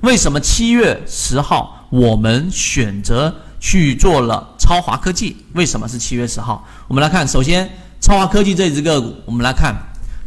为什么七月十号我们选择去做了超华科技？为什么是七月十号？我们来看，首先超华科技这只个股，我们来看，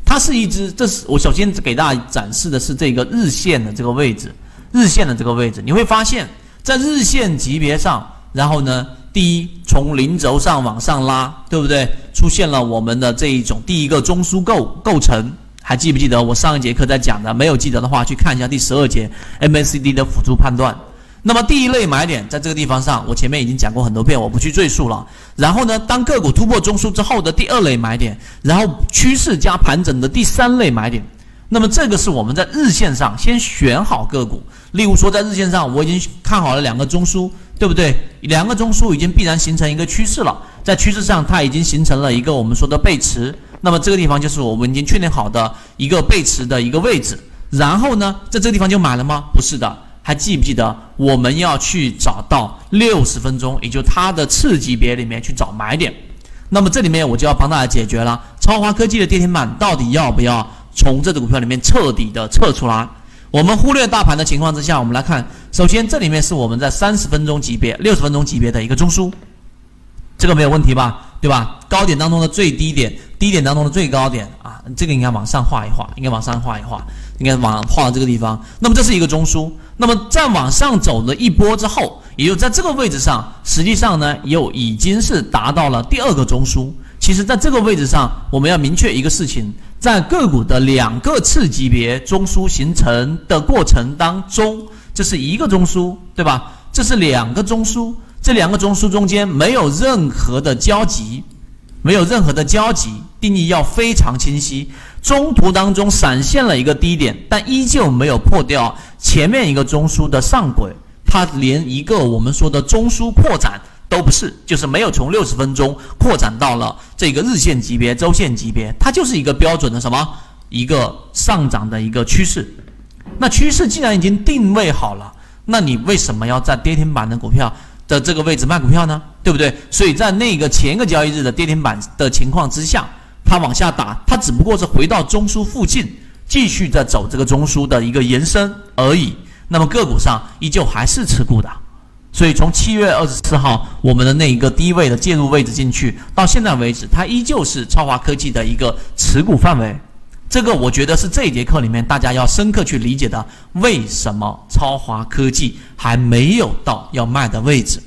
它是一只，这是我首先给大家展示的是这个日线的这个位置，日线的这个位置，你会发现在日线级别上，然后呢，第一从零轴上往上拉，对不对？出现了我们的这一种第一个中枢构构成。还记不记得我上一节课在讲的？没有记得的话，去看一下第十二节 MACD 的辅助判断。那么第一类买点在这个地方上，我前面已经讲过很多遍，我不去赘述了。然后呢，当个股突破中枢之后的第二类买点，然后趋势加盘整的第三类买点。那么这个是我们在日线上先选好个股。例如说，在日线上我已经看好了两个中枢，对不对？两个中枢已经必然形成一个趋势了，在趋势上它已经形成了一个我们说的背驰。那么这个地方就是我们已经确定好的一个背驰的一个位置，然后呢，在这个地方就买了吗？不是的，还记不记得我们要去找到六十分钟，也就它的次级别里面去找买点。那么这里面我就要帮大家解决了，超华科技的跌停板到底要不要从这只股票里面彻底的撤出来？我们忽略大盘的情况之下，我们来看，首先这里面是我们在三十分钟级别、六十分钟级别的一个中枢，这个没有问题吧？对吧？高点当中的最低点。低点当中的最高点啊，这个应该往上画一画，应该往上画一画，应该往画到这个地方。那么这是一个中枢，那么再往上走了一波之后，也就在这个位置上，实际上呢，又已经是达到了第二个中枢。其实，在这个位置上，我们要明确一个事情，在个股的两个次级别中枢形成的过程当中，这是一个中枢，对吧？这是两个中枢，这两个中枢中间没有任何的交集。没有任何的交集，定义要非常清晰。中途当中闪现了一个低点，但依旧没有破掉前面一个中枢的上轨，它连一个我们说的中枢扩展都不是，就是没有从六十分钟扩展到了这个日线级别、周线级别，它就是一个标准的什么一个上涨的一个趋势。那趋势既然已经定位好了，那你为什么要在跌停板的股票？的这个位置卖股票呢，对不对？所以在那个前一个交易日的跌停板的情况之下，它往下打，它只不过是回到中枢附近，继续在走这个中枢的一个延伸而已。那么个股上依旧还是持股的，所以从七月二十四号我们的那一个低位的介入位置进去，到现在为止，它依旧是超华科技的一个持股范围。这个我觉得是这一节课里面大家要深刻去理解的，为什么超华科技还没有到要卖的位置，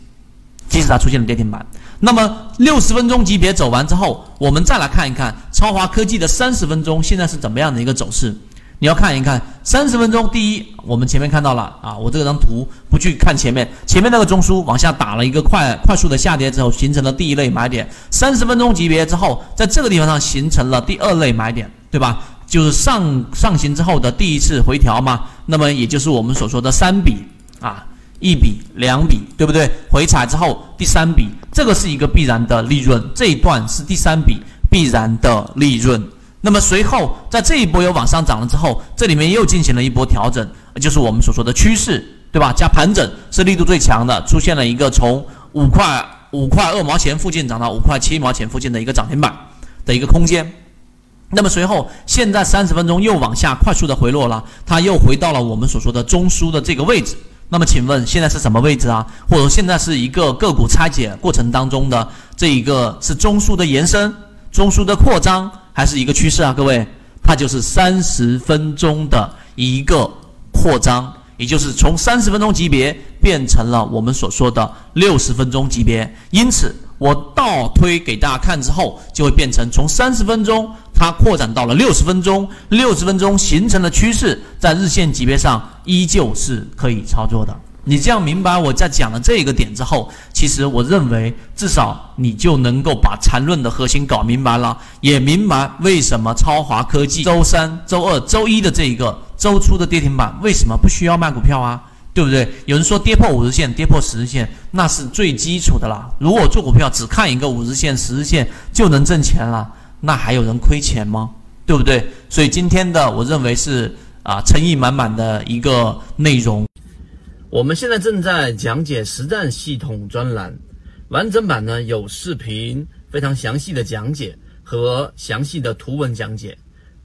即使它出现了跌停板。那么六十分钟级别走完之后，我们再来看一看超华科技的三十分钟现在是怎么样的一个走势。你要看一看三十分钟，第一，我们前面看到了啊，我这张图不去看前面，前面那个中枢往下打了一个快快速的下跌之后，形成了第一类买点。三十分钟级别之后，在这个地方上形成了第二类买点。对吧？就是上上行之后的第一次回调嘛，那么也就是我们所说的三笔啊，一笔两笔，对不对？回踩之后第三笔，这个是一个必然的利润，这一段是第三笔必然的利润。那么随后在这一波又往上涨了之后，这里面又进行了一波调整，就是我们所说的趋势，对吧？加盘整是力度最强的，出现了一个从五块五块二毛钱附近涨到五块七毛钱附近的一个涨停板的一个空间。那么随后，现在三十分钟又往下快速的回落了，它又回到了我们所说的中枢的这个位置。那么请问现在是什么位置啊？或者现在是一个个股拆解过程当中的这一个是中枢的延伸、中枢的扩张，还是一个趋势啊？各位，它就是三十分钟的一个扩张，也就是从三十分钟级别变成了我们所说的六十分钟级别。因此。我倒推给大家看之后，就会变成从三十分钟它扩展到了六十分钟，六十分钟形成的趋势，在日线级别上依旧是可以操作的。你这样明白我在讲了这个点之后，其实我认为至少你就能够把缠论的核心搞明白了，也明白为什么超华科技周三、周二、周一的这一个周初的跌停板为什么不需要卖股票啊？对不对？有人说跌破五日线、跌破十日线，那是最基础的啦。如果做股票只看一个五日线、十日线就能挣钱了，那还有人亏钱吗？对不对？所以今天的我认为是啊，诚意满满的一个内容。我们现在正在讲解实战系统专栏，完整版呢有视频，非常详细的讲解和详细的图文讲解。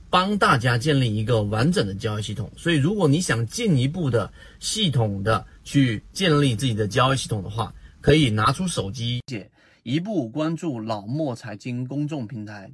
帮大家建立一个完整的交易系统。所以，如果你想进一步的系统的去建立自己的交易系统的话，可以拿出手机，一步关注老莫财经公众平台。